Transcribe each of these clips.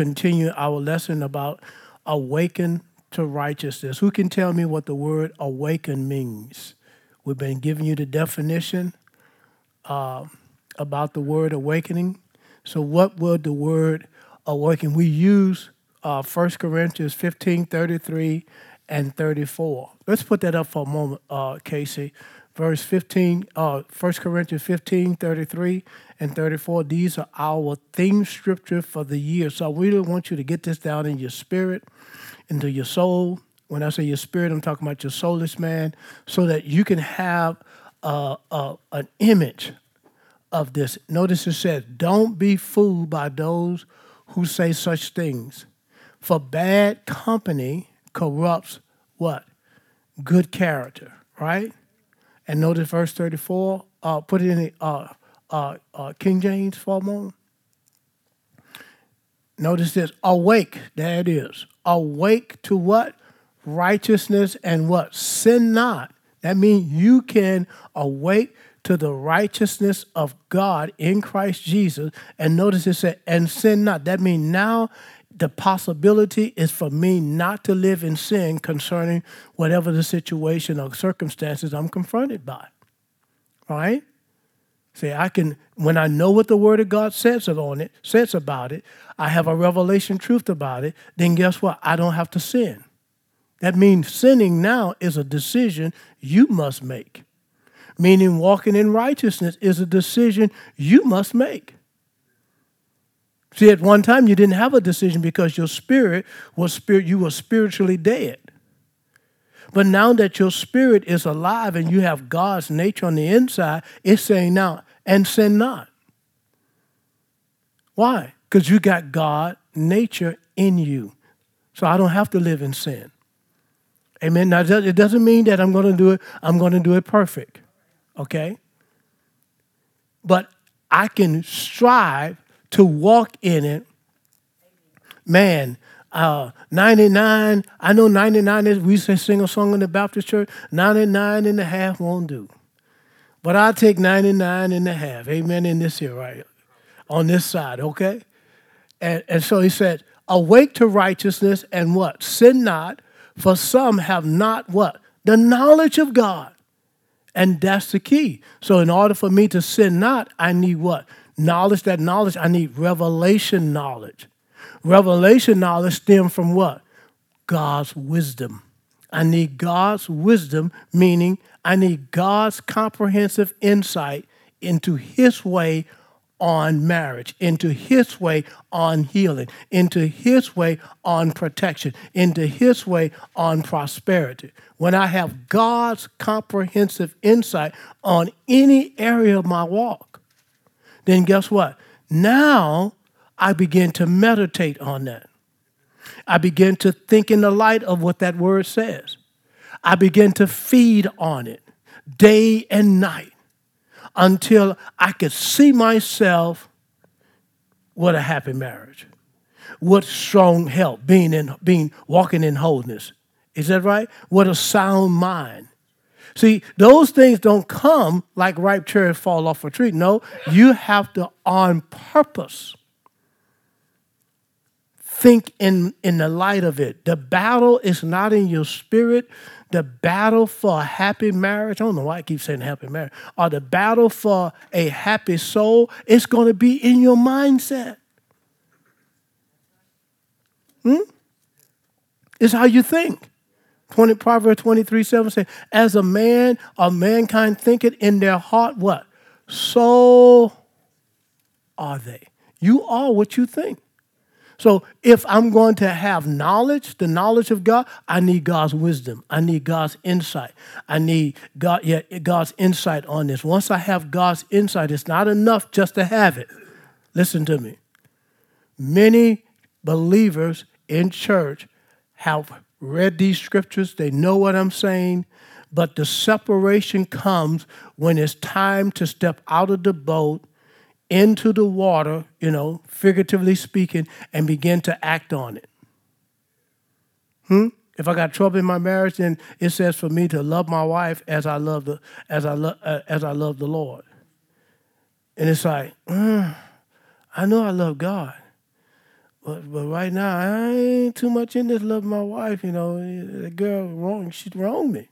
continue our lesson about awaken to righteousness. Who can tell me what the word awaken means? We've been giving you the definition uh, about the word awakening. So, what would the word awaken? We use uh, 1 Corinthians 15 33 and 34. Let's put that up for a moment, uh, Casey. Verse 15, uh, 1 Corinthians 15 33 and 34. These are our theme scripture for the year. So, I really want you to get this down in your spirit, into your soul. When I say your spirit, I'm talking about your soulish man, so that you can have uh, uh, an image of this. Notice it says, Don't be fooled by those who say such things. For bad company corrupts what? Good character, right? And notice verse 34. Uh, put it in the uh, uh, uh, King James for a moment. Notice this awake, there it is. Awake to what? Righteousness and what? Sin not. That means you can awake to the righteousness of God in Christ Jesus. And notice it said, and sin not. That means now the possibility is for me not to live in sin concerning whatever the situation or circumstances I'm confronted by. Right? See, I can when I know what the Word of God says on it, says about it, I have a revelation truth about it, then guess what? I don't have to sin. That means sinning now is a decision you must make meaning walking in righteousness is a decision you must make. See, at one time you didn't have a decision because your spirit was spirit, you were spiritually dead. But now that your spirit is alive and you have God's nature on the inside, it's saying now, and sin not. Why? Because you got God nature in you. So I don't have to live in sin. Amen. Now it doesn't mean that I'm to do it, I'm going to do it perfect okay? But I can strive to walk in it. Man, uh, 99, I know 99 is, we say sing a song in the Baptist church, 99 and a half won't do. But I'll take 99 and a half, amen, in this here, right? On this side, okay? And, and so he said, awake to righteousness and what? Sin not, for some have not what? The knowledge of God. And that's the key. So, in order for me to sin not, I need what? Knowledge. That knowledge, I need revelation knowledge. Revelation knowledge stems from what? God's wisdom. I need God's wisdom, meaning I need God's comprehensive insight into His way on marriage, into his way on healing, into his way on protection, into his way on prosperity. When I have God's comprehensive insight on any area of my walk, then guess what? Now I begin to meditate on that. I begin to think in the light of what that word says. I begin to feed on it day and night until I could see myself with a happy marriage, with strong health, being in being walking in wholeness. Is that right? With a sound mind. See, those things don't come like ripe cherries fall off a tree. No, you have to on purpose think in, in the light of it. The battle is not in your spirit, the battle for a happy marriage, I don't know why I keep saying happy marriage, or the battle for a happy soul, it's going to be in your mindset. Hmm? It's how you think. 20, Proverbs 23 7 says, As a man or mankind thinketh in their heart, what? So are they. You are what you think. So if I'm going to have knowledge, the knowledge of God, I need God's wisdom. I need God's insight. I need God, yeah, God's insight on this. Once I have God's insight, it's not enough just to have it. Listen to me. Many believers in church have read these scriptures, they know what I'm saying, but the separation comes when it's time to step out of the boat into the water, you know, figuratively speaking, and begin to act on it. Hmm? If I got trouble in my marriage, then it says for me to love my wife as I love the as I love uh, as I love the Lord. And it's like, mm, I know I love God, But, but right now, I ain't too much in this love my wife. You know, the girl wrong, she wronged me.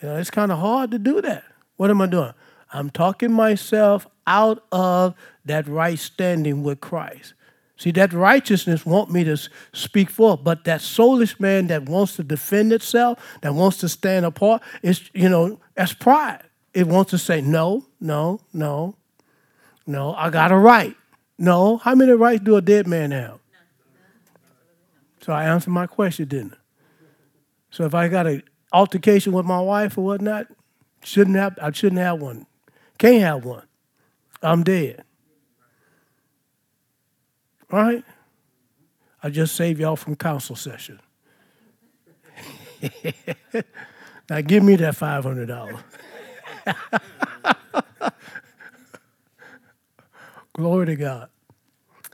You know, it's kind of hard to do that. What am I doing? I'm talking myself out of that right standing with Christ. See, that righteousness want me to speak forth, but that soulish man that wants to defend itself, that wants to stand apart, is you know, that's pride. It wants to say, no, no, no, no, I got a right. No, how many rights do a dead man have? So I answered my question, didn't I? So if I got an altercation with my wife or whatnot, shouldn't have I shouldn't have one. Can't have one. I'm dead. All right? I just saved y'all from council session. now give me that $500. Glory to God.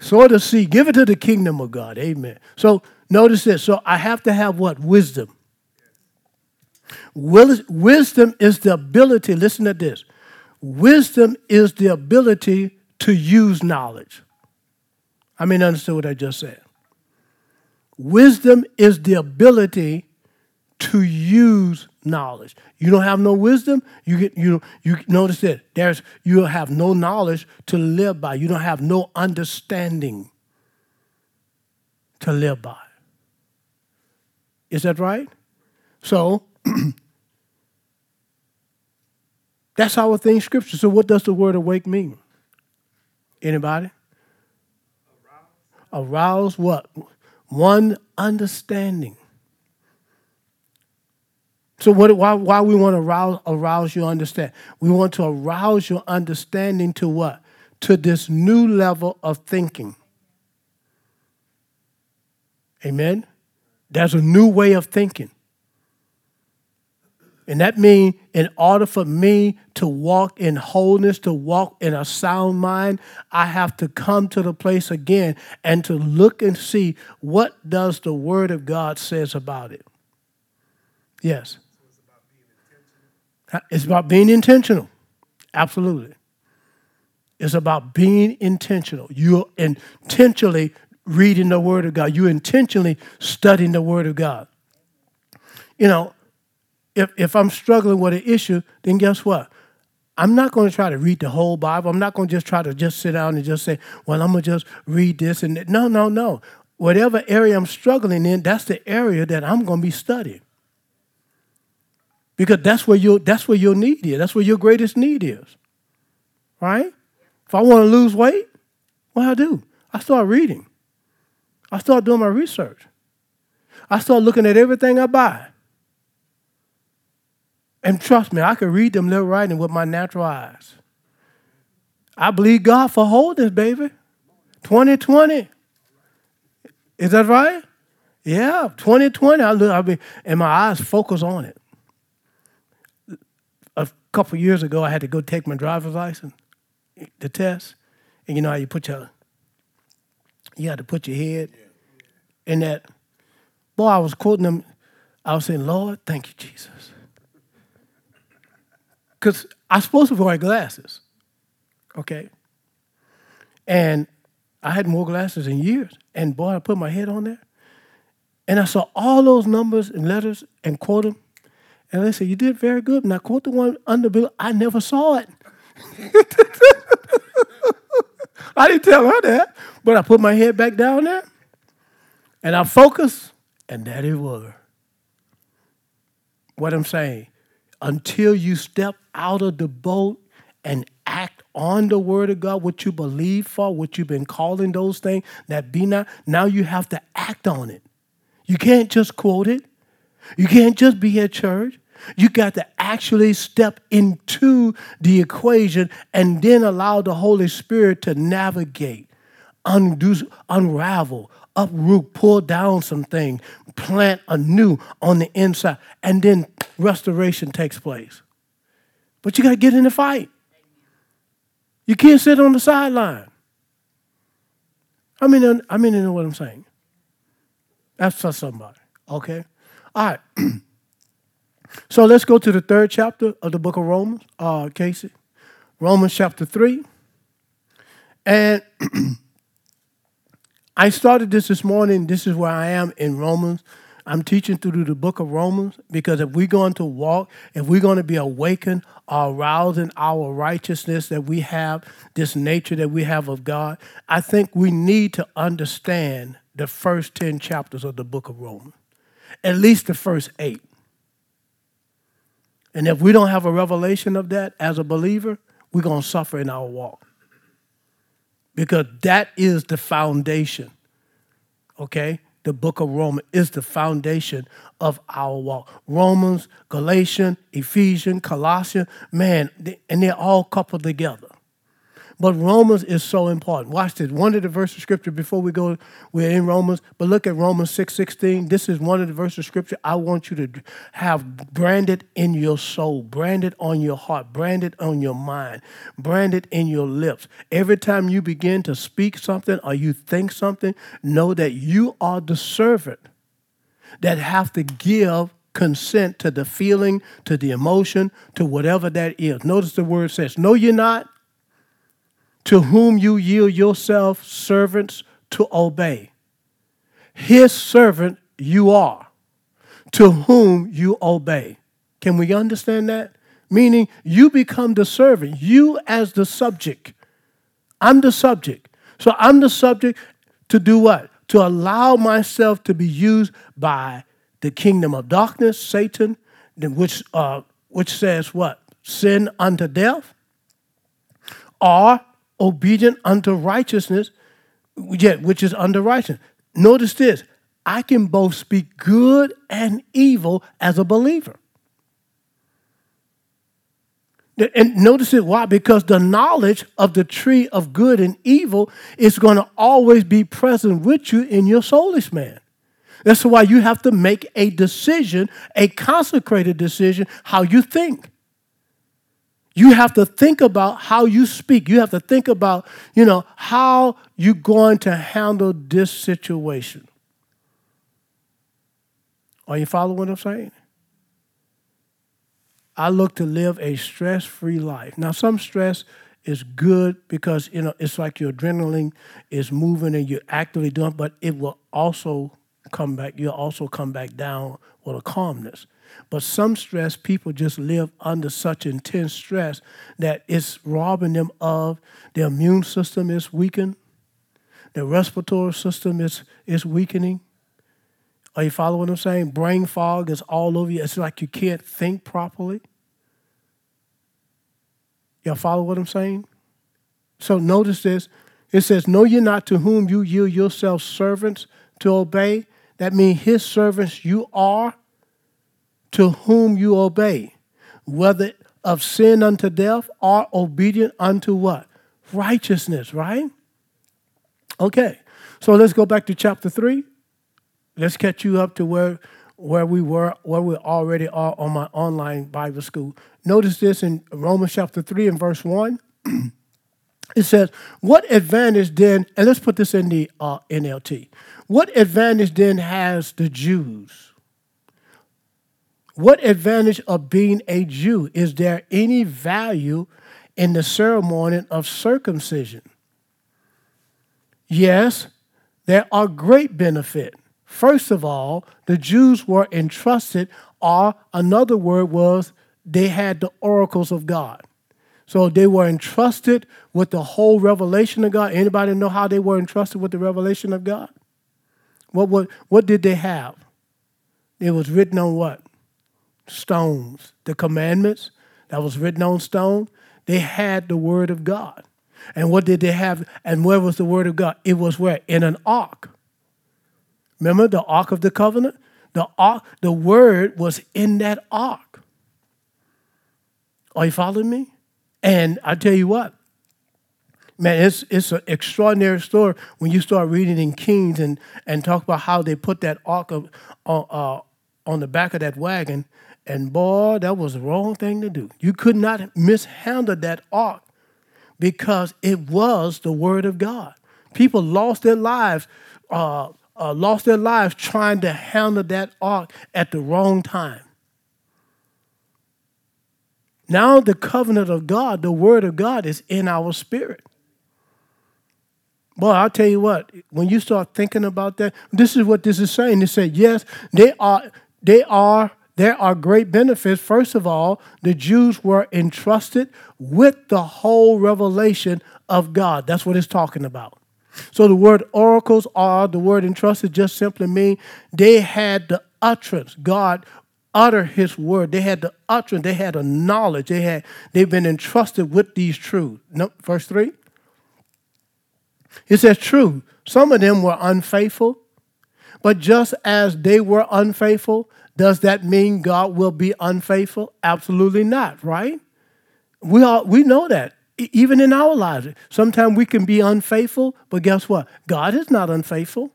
Sword of see, give it to the kingdom of God. Amen. So notice this. So I have to have what? Wisdom. Wisdom is the ability, listen to this. Wisdom is the ability to use knowledge. I mean, understand what I just said. Wisdom is the ability to use knowledge. You don't have no wisdom, you get you you notice that there's you have no knowledge to live by. You don't have no understanding to live by. Is that right? So that's how we think scripture. So what does the word awake mean? Anybody? Arouse, Arouse what? One understanding. So what, why, why we want to arouse, arouse your understanding? We want to arouse your understanding to what? To this new level of thinking. Amen? There's a new way of thinking. And that means in order for me to walk in wholeness, to walk in a sound mind, I have to come to the place again and to look and see what does the word of God says about it. Yes. It's about being intentional. Absolutely. It's about being intentional. You're intentionally reading the Word of God. You're intentionally studying the Word of God. You know, if, if I'm struggling with an issue, then guess what? I'm not going to try to read the whole Bible. I'm not going to just try to just sit down and just say, well, I'm going to just read this and that. No, no, no. Whatever area I'm struggling in, that's the area that I'm going to be studying. Because that's where your that's where your need is. That's where your greatest need is. Right? If I want to lose weight, what I do? I start reading. I start doing my research. I start looking at everything I buy. And trust me, I can read them little writing with my natural eyes. I believe God for wholeness, baby. 2020. Is that right? Yeah, 2020. I look, I mean, and my eyes focus on it A couple years ago, I had to go take my driver's license, the test, and you know how you put your, you had to put your head in that. Boy, I was quoting them. I was saying, Lord, thank you, Jesus. Because I'm supposed to wear glasses, okay? And I had more glasses in years. And boy, I put my head on there. And I saw all those numbers and letters and quote them. And they said, You did very good. And I quote the one under bill, I never saw it. I didn't tell her that, but I put my head back down there and I focused, and that it was. What I'm saying, until you step out of the boat and act on the word of God, what you believe for, what you've been calling those things that be not, now you have to act on it. You can't just quote it. You can't just be at church. You got to actually step into the equation and then allow the Holy Spirit to navigate, undo, unravel, uproot, pull down something, plant anew on the inside, and then restoration takes place. But you got to get in the fight. You can't sit on the sideline. I mean, I mean, you know what I'm saying. That's for somebody. Okay. All right. so let's go to the third chapter of the book of Romans, uh, Casey. Romans chapter 3. And I started this this morning. This is where I am in Romans. I'm teaching through the book of Romans because if we're going to walk, if we're going to be awakened in our righteousness that we have, this nature that we have of God, I think we need to understand the first 10 chapters of the book of Romans, at least the first eight. And if we don't have a revelation of that as a believer, we're going to suffer in our walk. Because that is the foundation, okay? the book of Romans is the foundation of our walk. Romans, Galatians, Ephesians, Colossians, man, and they're all coupled together. But Romans is so important. Watch this. One of the verses of scripture before we go, we're in Romans, but look at Romans 6 16. This is one of the verses of scripture I want you to have branded in your soul, branded on your heart, branded on your mind, branded in your lips. Every time you begin to speak something or you think something, know that you are the servant that have to give consent to the feeling, to the emotion, to whatever that is. Notice the word says, No, you're not to whom you yield yourself servants to obey. His servant you are, to whom you obey. Can we understand that? Meaning you become the servant, you as the subject. I'm the subject. So I'm the subject to do what? To allow myself to be used by the kingdom of darkness, Satan, which, uh, which says what? Sin unto death, or obedient unto righteousness, yet which is under righteousness. Notice this I can both speak good and evil as a believer. And notice it why? Because the knowledge of the tree of good and evil is going to always be present with you in your soulish man. That's why you have to make a decision, a consecrated decision, how you think. You have to think about how you speak. You have to think about, you know, how you're going to handle this situation. Are you following what I'm saying? I look to live a stress-free life. Now, some stress is good because you know it's like your adrenaline is moving and you're actively doing, but it will also come back. You'll also come back down with a calmness. But some stress, people just live under such intense stress that it's robbing them of their immune system is weakened, their respiratory system is, is weakening. Are you following what I'm saying? Brain fog is all over you. It's like you can't think properly. Y'all follow what I'm saying? So notice this. It says, Know ye not to whom you yield yourselves servants to obey? That means his servants you are to whom you obey, whether of sin unto death or obedient unto what? Righteousness, right? Okay, so let's go back to chapter 3. Let's catch you up to where, where we were, where we already are on my online Bible school. Notice this in Romans chapter 3 and verse 1. it says, What advantage then, and let's put this in the uh, NLT, what advantage then has the Jews? What advantage of being a Jew? Is there any value in the ceremony of circumcision? Yes, there are great benefit. First of all, the Jews were entrusted, or another word was they had the oracles of God. So they were entrusted with the whole revelation of God. Anybody know how they were entrusted with the revelation of God? What, what, what did they have? It was written on what? Stones, the commandments that was written on stone, they had the word of God. And what did they have? And where was the word of God? It was where? In an ark. Remember the ark of the covenant? The ark, the word was in that ark. Are you following me? And I tell you what, man, it's it's an extraordinary story when you start reading in Kings and and talk about how they put that ark of, uh, on the back of that wagon and boy, that was the wrong thing to do. You could not mishandle that ark because it was the word of God. People lost their lives, uh, uh, lost their lives trying to handle that ark at the wrong time. Now the covenant of God, the word of God, is in our spirit. Boy, I'll tell you what, when you start thinking about that, this is what this is saying. It said, yes, they are, they are, there are great benefits. First of all, the Jews were entrusted with the whole revelation of God. That's what it's talking about. So the word oracles are the word entrusted just simply mean they had the utterance. God utter his word. They had the utterance, they had a knowledge. They had they've been entrusted with these truths. No, verse 3. It says, true, some of them were unfaithful, but just as they were unfaithful, does that mean God will be unfaithful? Absolutely not, right? We all we know that. Even in our lives, sometimes we can be unfaithful, but guess what? God is not unfaithful.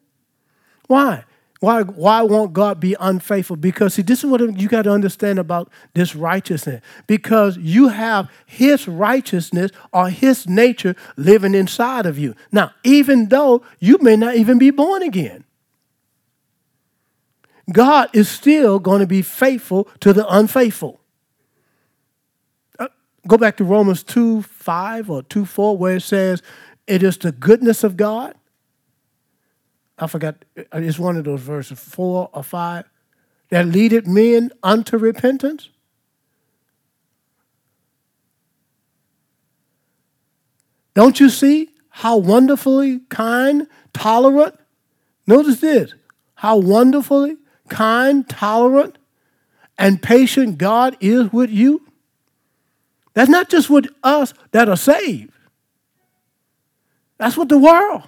Why? Why, why won't God be unfaithful? Because, see, this is what you got to understand about this righteousness. Because you have His righteousness or His nature living inside of you. Now, even though you may not even be born again, God is still going to be faithful to the unfaithful. Uh, go back to Romans 2 5 or 2 4, where it says, It is the goodness of God I forgot, it's one of those verses, four or five, that leadeth men unto repentance. Don't you see how wonderfully kind, tolerant? Notice this how wonderfully kind, tolerant, and patient God is with you. That's not just with us that are saved, that's with the world.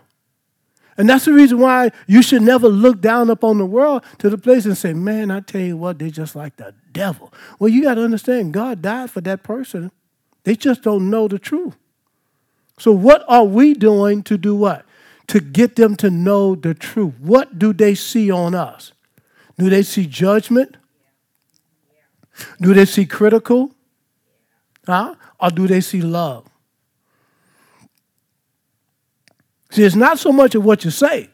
And that's the reason why you should never look down upon the world to the place and say, man, I tell you what, they're just like the devil. Well, you got to understand, God died for that person. They just don't know the truth. So, what are we doing to do what? To get them to know the truth. What do they see on us? Do they see judgment? Do they see critical? Huh? Or do they see love? See, it's not so much of what you say,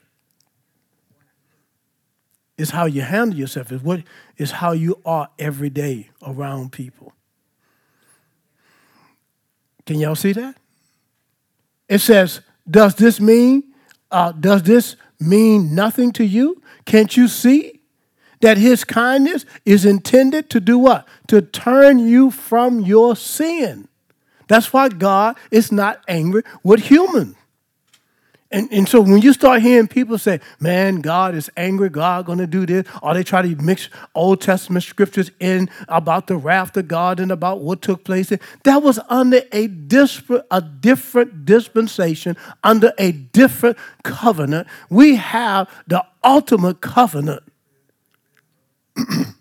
it's how you handle yourself, it's, what, it's how you are every day around people. Can y'all see that? It says, does this mean, uh, does this mean nothing to you? Can't you see that his kindness is intended to do what? To turn you from your sin. That's why God is not angry with humans. And, and so when you start hearing people say, man, God is angry, God gonna do this, or they try to mix Old Testament scriptures in about the wrath of God and about what took place, that was under a, disp- a different dispensation, under a different covenant. We have the ultimate covenant.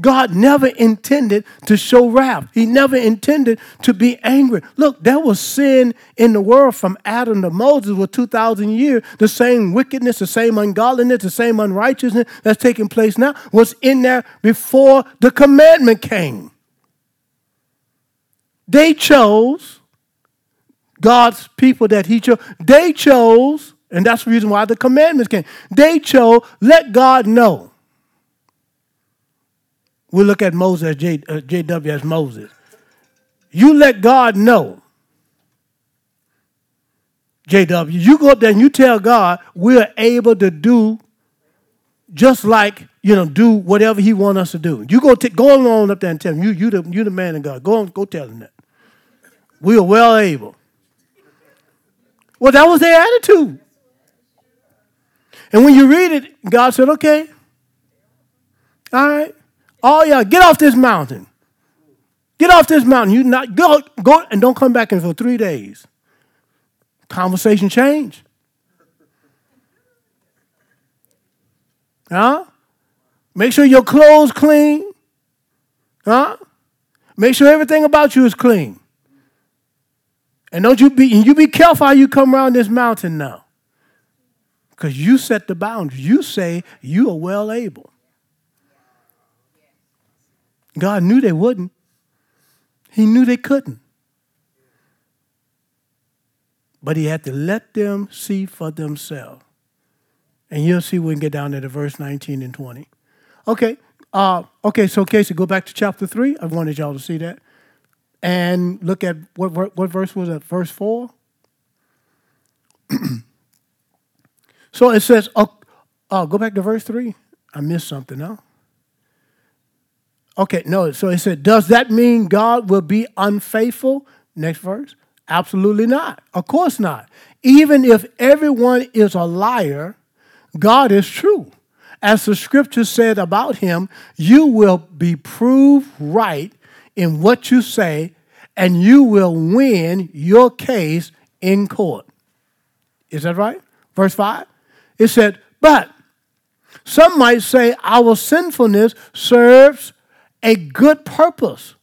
God never intended to show wrath. He never intended to be angry. Look, there was sin in the world from Adam to Moses for 2,000 years. The same wickedness, the same ungodliness, the same unrighteousness that's taking place now was in there before the commandment came. They chose, God's people that He chose, they chose, and that's the reason why the commandments came. They chose, let God know we look at Moses as J, uh, JW as Moses. You let God know. JW, you go up there and you tell God we're able to do just like, you know, do whatever he want us to do. You go t- go along up there and tell him, you, you, the, you the man of God. Go on, go tell him that. We are well able. Well, that was their attitude. And when you read it, God said, okay, all right. Oh yeah, get off this mountain. Get off this mountain. You not go go and don't come back in for three days. Conversation change. Huh? Make sure your clothes clean. Huh? Make sure everything about you is clean. And don't you be and you be careful how you come around this mountain now. Because you set the boundaries. You say you are well able. God knew they wouldn't. He knew they couldn't. But he had to let them see for themselves. And you'll see when we get down to verse 19 and 20. Okay. Uh, okay, so Casey, go back to chapter 3. I wanted y'all to see that. And look at what, what verse was that? Verse 4? So it says, oh, oh, go back to verse 3. I missed something, no? Okay, no. So it said, does that mean God will be unfaithful? Next verse. Absolutely not. Of course not. Even if everyone is a liar, God is true. As the scripture said about him, you will be proved right in what you say, and you will win your case in court. Is that right? Verse 5. It said, But some might say our sinfulness serves a good purpose,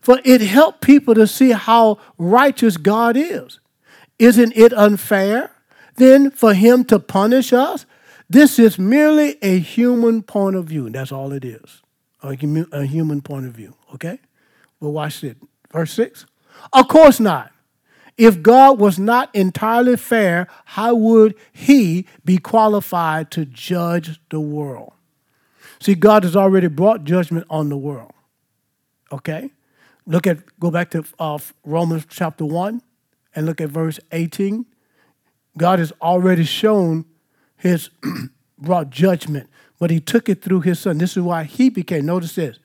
for it helped people to see how righteous God is. Isn't it unfair then for him to punish us? This is merely a human point of view. That's all it is. A human point of view. Okay? Well, watch it. Verse 6. Of course not. If God was not entirely fair, how would he be qualified to judge the world? See, God has already brought judgment on the world. Okay? Look at, go back to uh, Romans chapter 1 and look at verse 18. God has already shown his, brought judgment, but he took it through his son. This is why he became, notice this.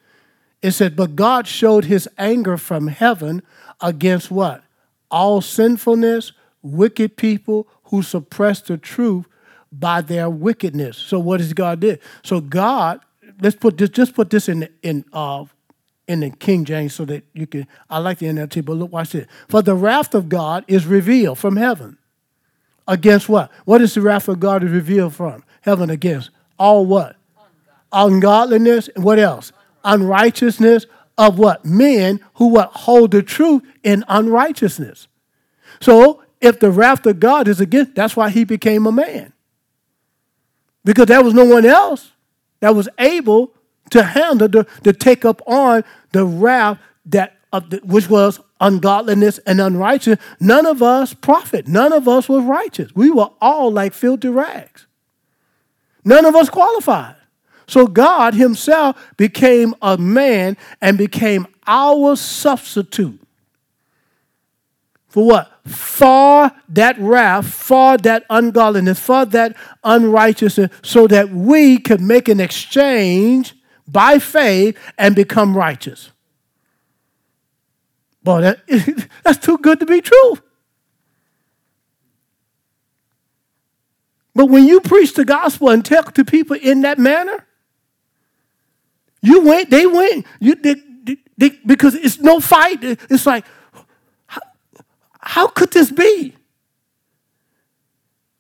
It said, but God showed his anger from heaven against what? All sinfulness, wicked people who suppress the truth by their wickedness. So what does God do? So God, let's put this, just put this in in uh in the King James so that you can I like the NLT, but look, watch this. For the wrath of God is revealed from heaven. Against what? What is the wrath of God is revealed from? Heaven against all what? Ungodliness and what else? Unrighteousness of what? Men who what hold the truth in unrighteousness. So if the wrath of God is against, that's why he became a man because there was no one else that was able to handle the, to take up on the wrath that the, which was ungodliness and unrighteousness. None of us profit. None of us was righteous. We were all like filthy rags. None of us qualified. So God Himself became a man and became our substitute. For what? For that wrath, for that ungodliness, for that unrighteousness, so that we could make an exchange by faith and become righteous. Boy, that, that's too good to be true. But when you preach the gospel and talk to people in that manner, you went, they went. You, they, they, because it's no fight. It's like, how could this be?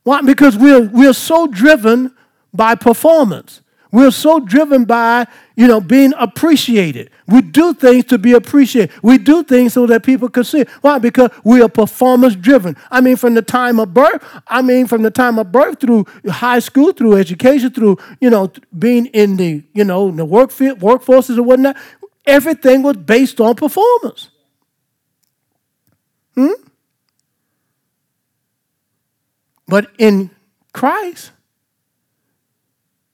Why? Because we're, we're so driven by performance. We're so driven by, you know, being appreciated. We do things to be appreciated. We do things so that people can see. Why? Because we are performance driven. I mean, from the time of birth, I mean, from the time of birth through high school, through education, through, you know, being in the, you know, the work field, workforces and whatnot, everything was based on performance. Hmm? But in Christ,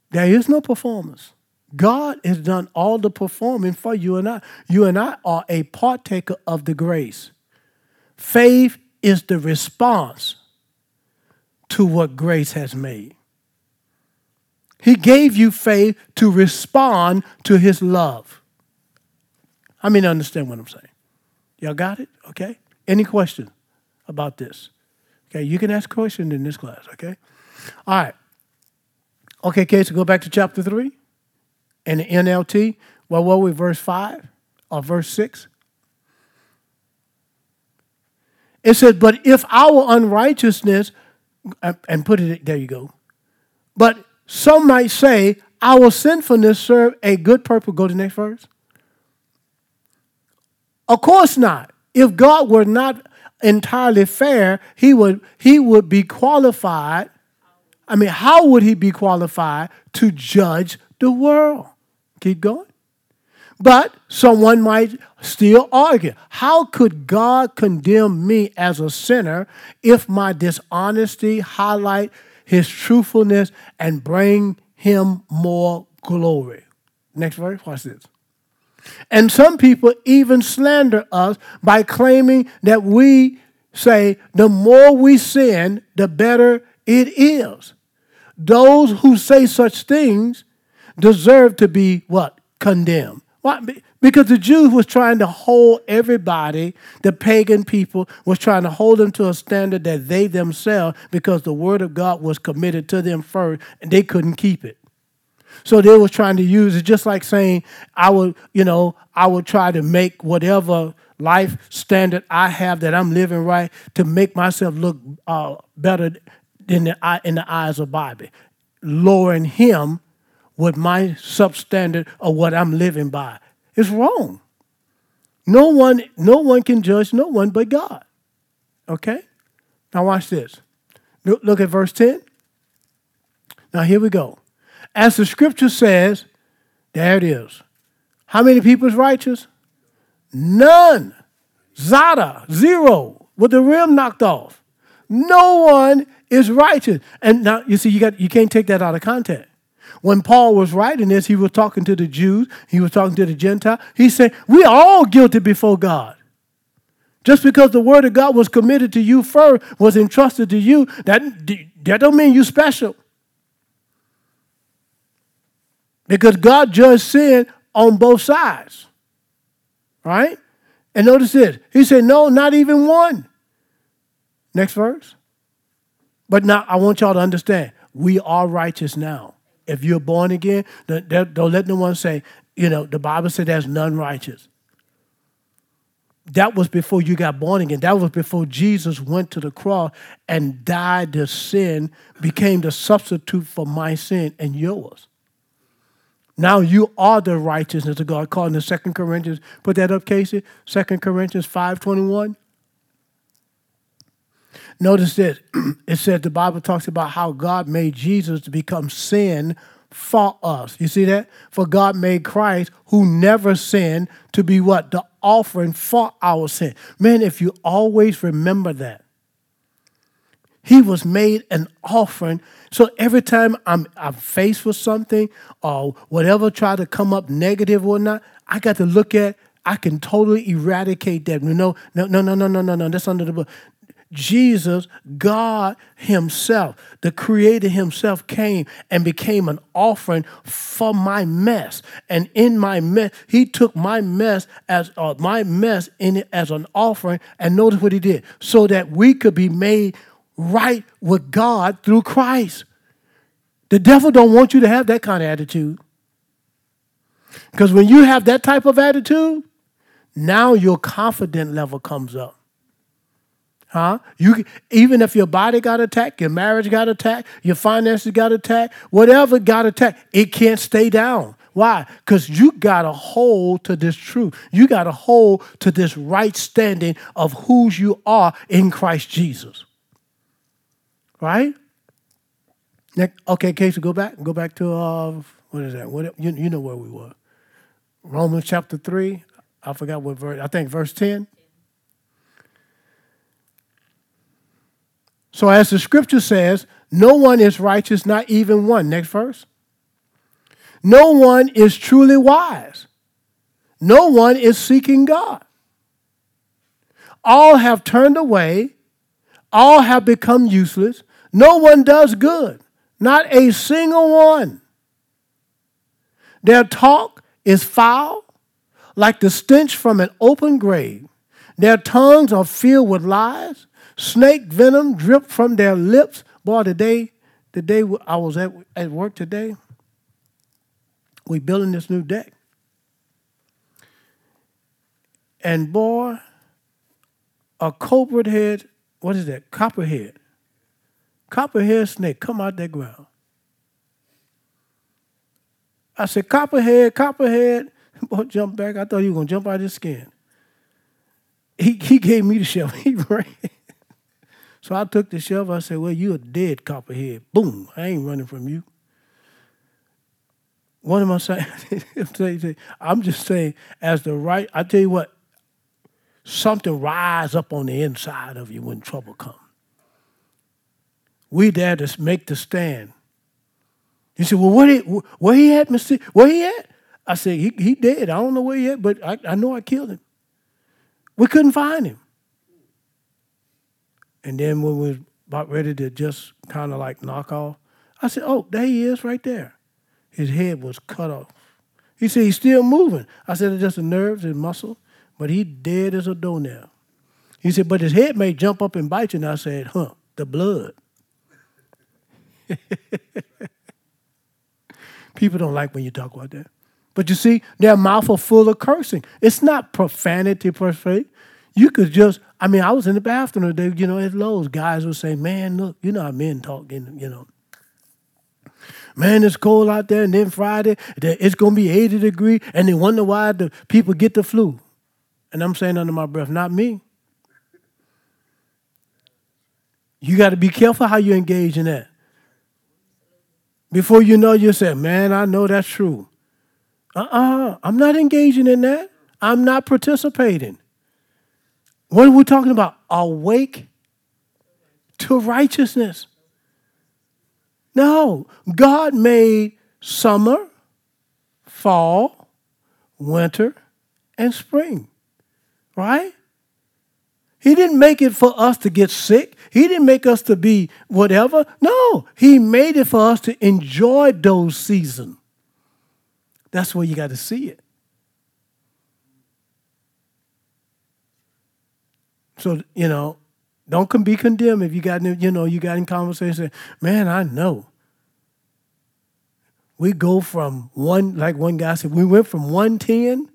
there is no performance. God has done all the performing for you and I. You and I are a partaker of the grace. Faith is the response to what grace has made. He gave you faith to respond to his love. I mean, understand what I'm saying. Y'all got it? Okay? Any questions about this? Okay, you can ask questions in this class, okay? All right. Okay, okay, so go back to chapter 3 in the NLT. Well, what we verse 5 or verse 6? It says, But if our unrighteousness, uh, and put it, there you go. But some might say, our sinfulness serve a good purpose. Go to the next verse. Of course not. If God were not entirely fair, he would, he would be qualified. I mean, how would he be qualified to judge the world? Keep going. But someone might still argue how could God condemn me as a sinner if my dishonesty highlight his truthfulness and bring him more glory? Next verse, watch this. And some people even slander us by claiming that we say the more we sin, the better it is. those who say such things deserve to be what? Condemned. Why? Because the Jews was trying to hold everybody, the pagan people was trying to hold them to a standard that they themselves, because the word of God was committed to them first, and they couldn't keep it. So they was trying to use it just like saying, I would, you know, I would try to make whatever life standard I have that I'm living right to make myself look uh, better than the, in the eyes of Bobby, lowering him with my substandard of what I'm living by. It's wrong. No one, no one can judge no one but God. Okay? Now watch this. Look at verse 10. Now here we go. As the scripture says, there it is. How many people is righteous? None. Zada, zero, with the rim knocked off. No one is righteous. And now you see, you got you can't take that out of context. When Paul was writing this, he was talking to the Jews, he was talking to the Gentile. He said, We are all guilty before God. Just because the word of God was committed to you first, was entrusted to you, that, that don't mean you special. Because God judged sin on both sides. Right? And notice this. He said, No, not even one. Next verse. But now I want y'all to understand we are righteous now. If you're born again, don't let no one say, you know, the Bible said there's none righteous. That was before you got born again. That was before Jesus went to the cross and died to sin, became the substitute for my sin and yours. Now you are the righteousness of God, according to Second Corinthians. Put that up, Casey. Second Corinthians 5.21. Notice this. it says the Bible talks about how God made Jesus to become sin for us. You see that? For God made Christ, who never sinned, to be what? The offering for our sin. Man, if you always remember that. He was made an offering. So every time I'm, I'm faced with something or whatever try to come up negative or not, I got to look at, I can totally eradicate that. No, no, no, no, no, no, no, no. That's under the book. Jesus, God Himself, the Creator Himself, came and became an offering for my mess. And in my mess, He took my mess as uh, my mess in it as an offering. And notice what He did, so that we could be made right with God through Christ. The devil don't want you to have that kind of attitude. Because when you have that type of attitude, now your confident level comes up. Huh? You even if your body got attacked, your marriage got attacked, your finances got attacked, whatever got attacked, it can't stay down. Why? Because you got a hold to this truth. You got a hold to this right standing of whose you are in Christ Jesus. Right? Next, okay, Casey, go back. Go back to uh, what is that? What you, you know where we were? Romans chapter three. I forgot what verse. I think verse ten. So, as the scripture says, no one is righteous, not even one. Next verse. No one is truly wise. No one is seeking God. All have turned away. All have become useless. No one does good, not a single one. Their talk is foul, like the stench from an open grave. Their tongues are filled with lies. Snake venom dripped from their lips. Boy, the day, the day I was at, at work today, we building this new deck. And boy, a cobra head, what is that? Copperhead. Copperhead snake come out that ground. I said, Copperhead, Copperhead. Boy, jump back. I thought he was going to jump out of his skin. He, he gave me the shovel. He ran. So I took the shovel. I said, Well, you're a dead copperhead. Boom. I ain't running from you. What am I saying? I'm just saying, as the right, I tell you what, something rise up on the inside of you when trouble comes. We there to make the stand. He said, Well, where he, where he at, Mr. Where he at? I said, he, he dead. I don't know where he at, but I, I know I killed him. We couldn't find him. And then when we were about ready to just kind of like knock off, I said, Oh, there he is right there. His head was cut off. He said, He's still moving. I said, It's just the nerves and muscle, but he dead as a doornail. He said, But his head may jump up and bite you. And I said, Huh, the blood. People don't like when you talk about that. But you see, their mouth are full of cursing. It's not profanity per se. You could just, I mean, I was in the bathroom today, you know, at Lowe's. Guys would say, man, look, you know how men talk, you know. Man, it's cold out there, and then Friday, it's going to be 80 degrees, and they wonder why the people get the flu. And I'm saying under my breath, not me. You got to be careful how you engage in that. Before you know, you say, man, I know that's true. Uh-uh, I'm not engaging in that. I'm not participating. What are we talking about? Awake to righteousness. No, God made summer, fall, winter, and spring. Right? He didn't make it for us to get sick. He didn't make us to be whatever. No, He made it for us to enjoy those seasons. That's where you got to see it. So, you know, don't be condemned if you got, you know, you got in conversation, man, I know. We go from one, like one guy said, we went from 110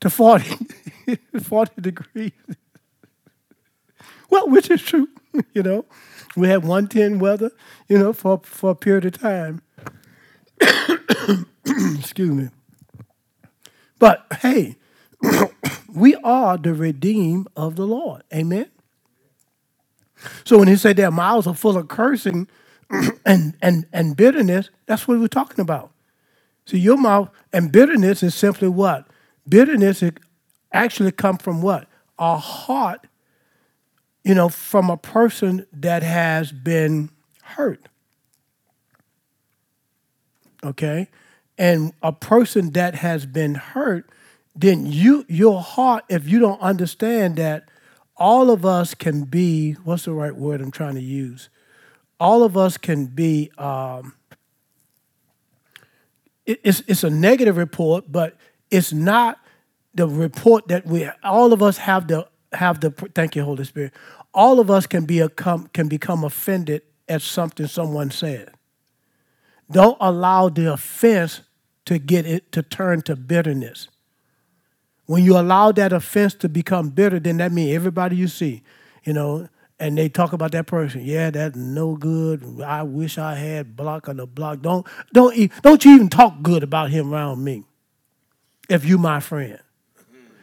to 40, 40 degrees. Well, which is true, you know. We had 110 weather, you know, for, for a period of time. Excuse me. But hey, we are the redeemed of the Lord. Amen. So when he said their mouths are full of cursing and, and, and bitterness, that's what we're talking about. So your mouth and bitterness is simply what? Bitterness actually come from what? A heart, you know, from a person that has been hurt. Okay? And a person that has been hurt then you your heart, if you don't understand that all of us can be, what's the right word I'm trying to use? All of us can be um, it, it's it's a negative report, but it's not the report that we all of us have the have the thank you, Holy Spirit. All of us can be a can become offended at something someone said. Don't allow the offense to get it to turn to bitterness. When you allow that offense to become bitter, then that means everybody you see, you know, and they talk about that person. Yeah, that's no good. I wish I had block on the block. Don't don't don't you even talk good about him around me. If you my friend.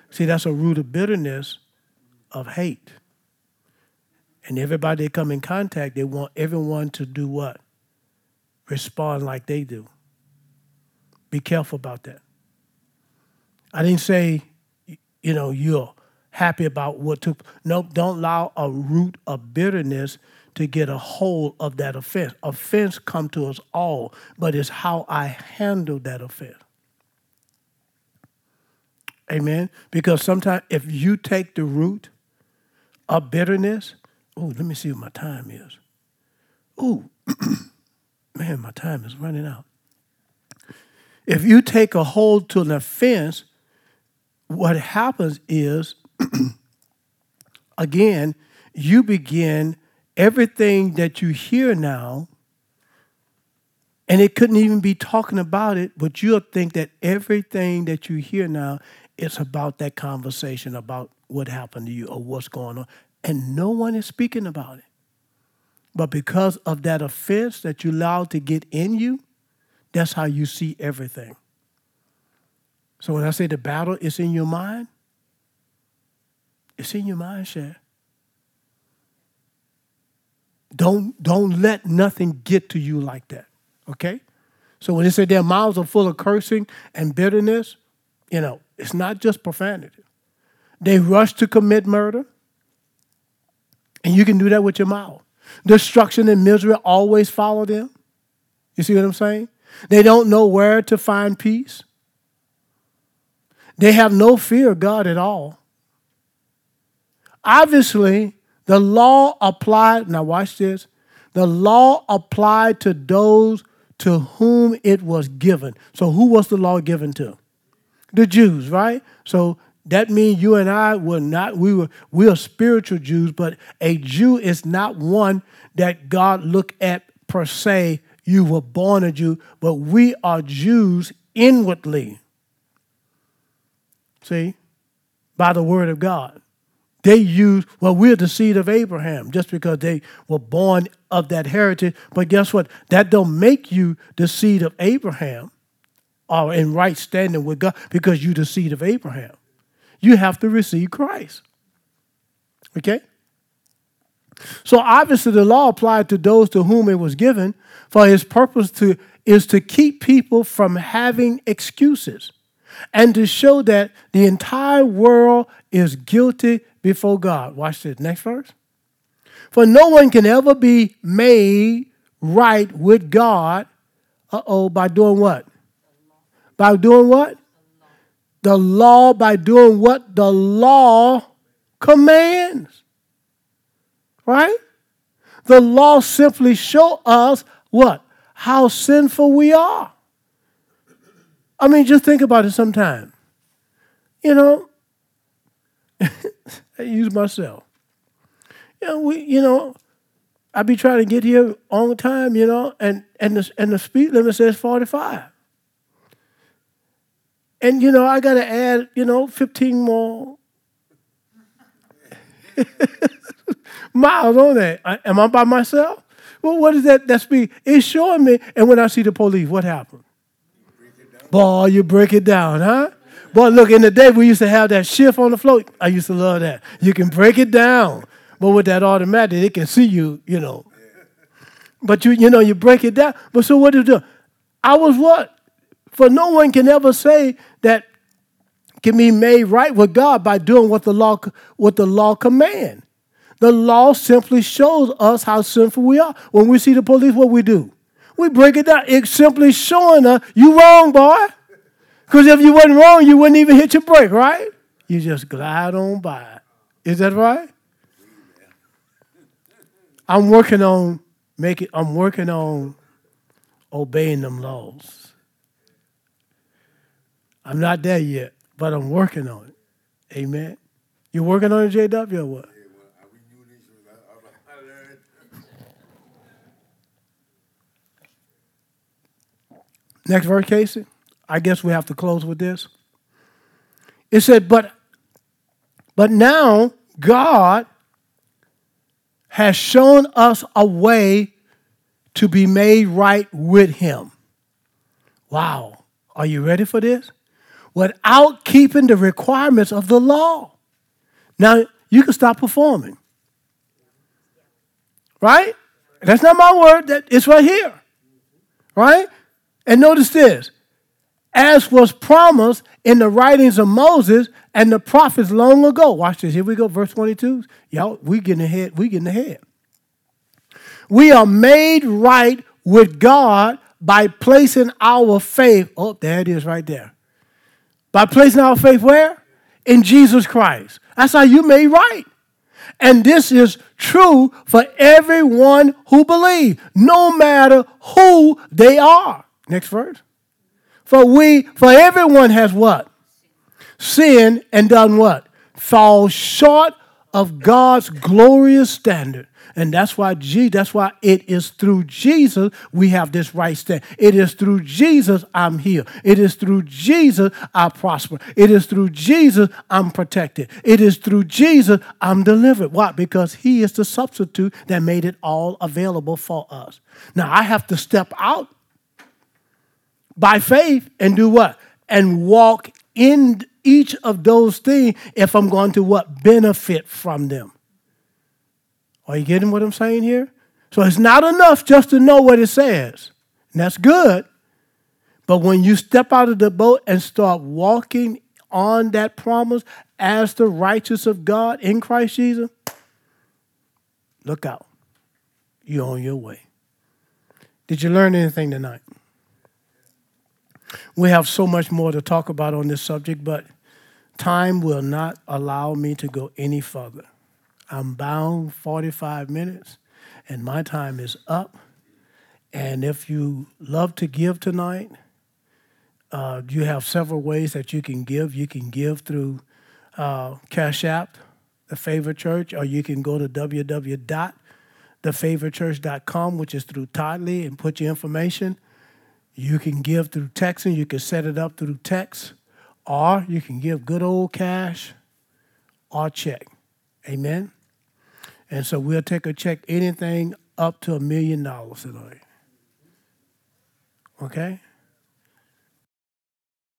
See, that's a root of bitterness of hate. And everybody they come in contact, they want everyone to do what? Respond like they do. Be careful about that. I didn't say you know, you're happy about what took. Nope, don't allow a root of bitterness to get a hold of that offense. Offense come to us all, but it's how I handle that offense. Amen. Because sometimes if you take the root of bitterness, oh, let me see what my time is. Oh, man, my time is running out. If you take a hold to an offense, what happens is, again, you begin everything that you hear now, and it couldn't even be talking about it, but you'll think that everything that you hear now is about that conversation about what happened to you or what's going on. And no one is speaking about it. But because of that offense that you allowed to get in you, that's how you see everything. So when I say the battle is in your mind, it's in your mind, Shad. Don't, don't let nothing get to you like that. Okay? So when they say their mouths are full of cursing and bitterness, you know, it's not just profanity. They rush to commit murder. And you can do that with your mouth. Destruction and misery always follow them. You see what I'm saying? They don't know where to find peace. They have no fear of God at all. Obviously, the law applied, now watch this, The law applied to those to whom it was given. So who was the law given to? The Jews, right? So that means you and I were not, we were we are spiritual Jews, but a Jew is not one that God looked at per se. You were born a Jew, but we are Jews inwardly. See? By the word of God. They use, well, we're the seed of Abraham just because they were born of that heritage. But guess what? That don't make you the seed of Abraham or in right standing with God because you're the seed of Abraham. You have to receive Christ. Okay? So obviously the law applied to those to whom it was given for his purpose to is to keep people from having excuses and to show that the entire world is guilty before God. Watch this next verse. For no one can ever be made right with God, uh oh, by doing what? By doing what? The law, by doing what the law commands. Right? The law simply show us what? How sinful we are. I mean, just think about it sometime. You know, I use myself. You know, we, you know, I be trying to get here on time, you know, and and the and the speed limit says forty five. And you know, I got to add, you know, fifteen more miles on that. I, am I by myself? Well, what is that? That's speed? It's showing me. And when I see the police, what happened? Boy, you break it down, huh? Boy, look, in the day we used to have that shift on the float. I used to love that. You can break it down. But with that automatic, it can see you, you know. But you, you know, you break it down. But so what did you do? I was what? For no one can ever say that can be made right with God by doing what the law what the law command. The law simply shows us how sinful we are. When we see the police, what we do? We break it down. It's simply showing us you wrong, boy. Because if you wasn't wrong, you wouldn't even hit your brake, right? You just glide on by. Is that right? I'm working on making I'm working on obeying them laws. I'm not there yet, but I'm working on it. Amen. You're working on it, JW, or what? Next verse, Casey. I guess we have to close with this. It said, but, but now God has shown us a way to be made right with Him. Wow. Are you ready for this? Without keeping the requirements of the law. Now, you can stop performing. Right? That's not my word. That it's right here. Right? And notice this as was promised in the writings of Moses and the prophets long ago. Watch this. Here we go, verse 22. Y'all, we getting ahead. We getting ahead. We are made right with God by placing our faith. Oh, there it is right there. By placing our faith where? In Jesus Christ. That's how you made right. And this is true for everyone who believes, no matter who they are. Next verse. For we, for everyone has what? Sinned and done what? Fall short of God's glorious standard. And that's why G, that's why it is through Jesus we have this right stand. It is through Jesus I'm here. It is through Jesus I prosper. It is through Jesus I'm protected. It is through Jesus I'm delivered. Why? Because he is the substitute that made it all available for us. Now I have to step out by faith and do what? And walk in each of those things if I'm going to what? Benefit from them. Are you getting what I'm saying here? So it's not enough just to know what it says. And that's good. But when you step out of the boat and start walking on that promise as the righteous of God in Christ Jesus, look out. You're on your way. Did you learn anything tonight? We have so much more to talk about on this subject, but time will not allow me to go any further. I'm bound 45 minutes, and my time is up. And if you love to give tonight, uh, you have several ways that you can give. You can give through uh, Cash App, The Favor Church, or you can go to www.thefavorchurch.com, which is through Tithely, and put your information. You can give through texting. You can set it up through text, or you can give good old cash or check. Amen. And so we'll take a check anything up to a million dollars tonight. Okay?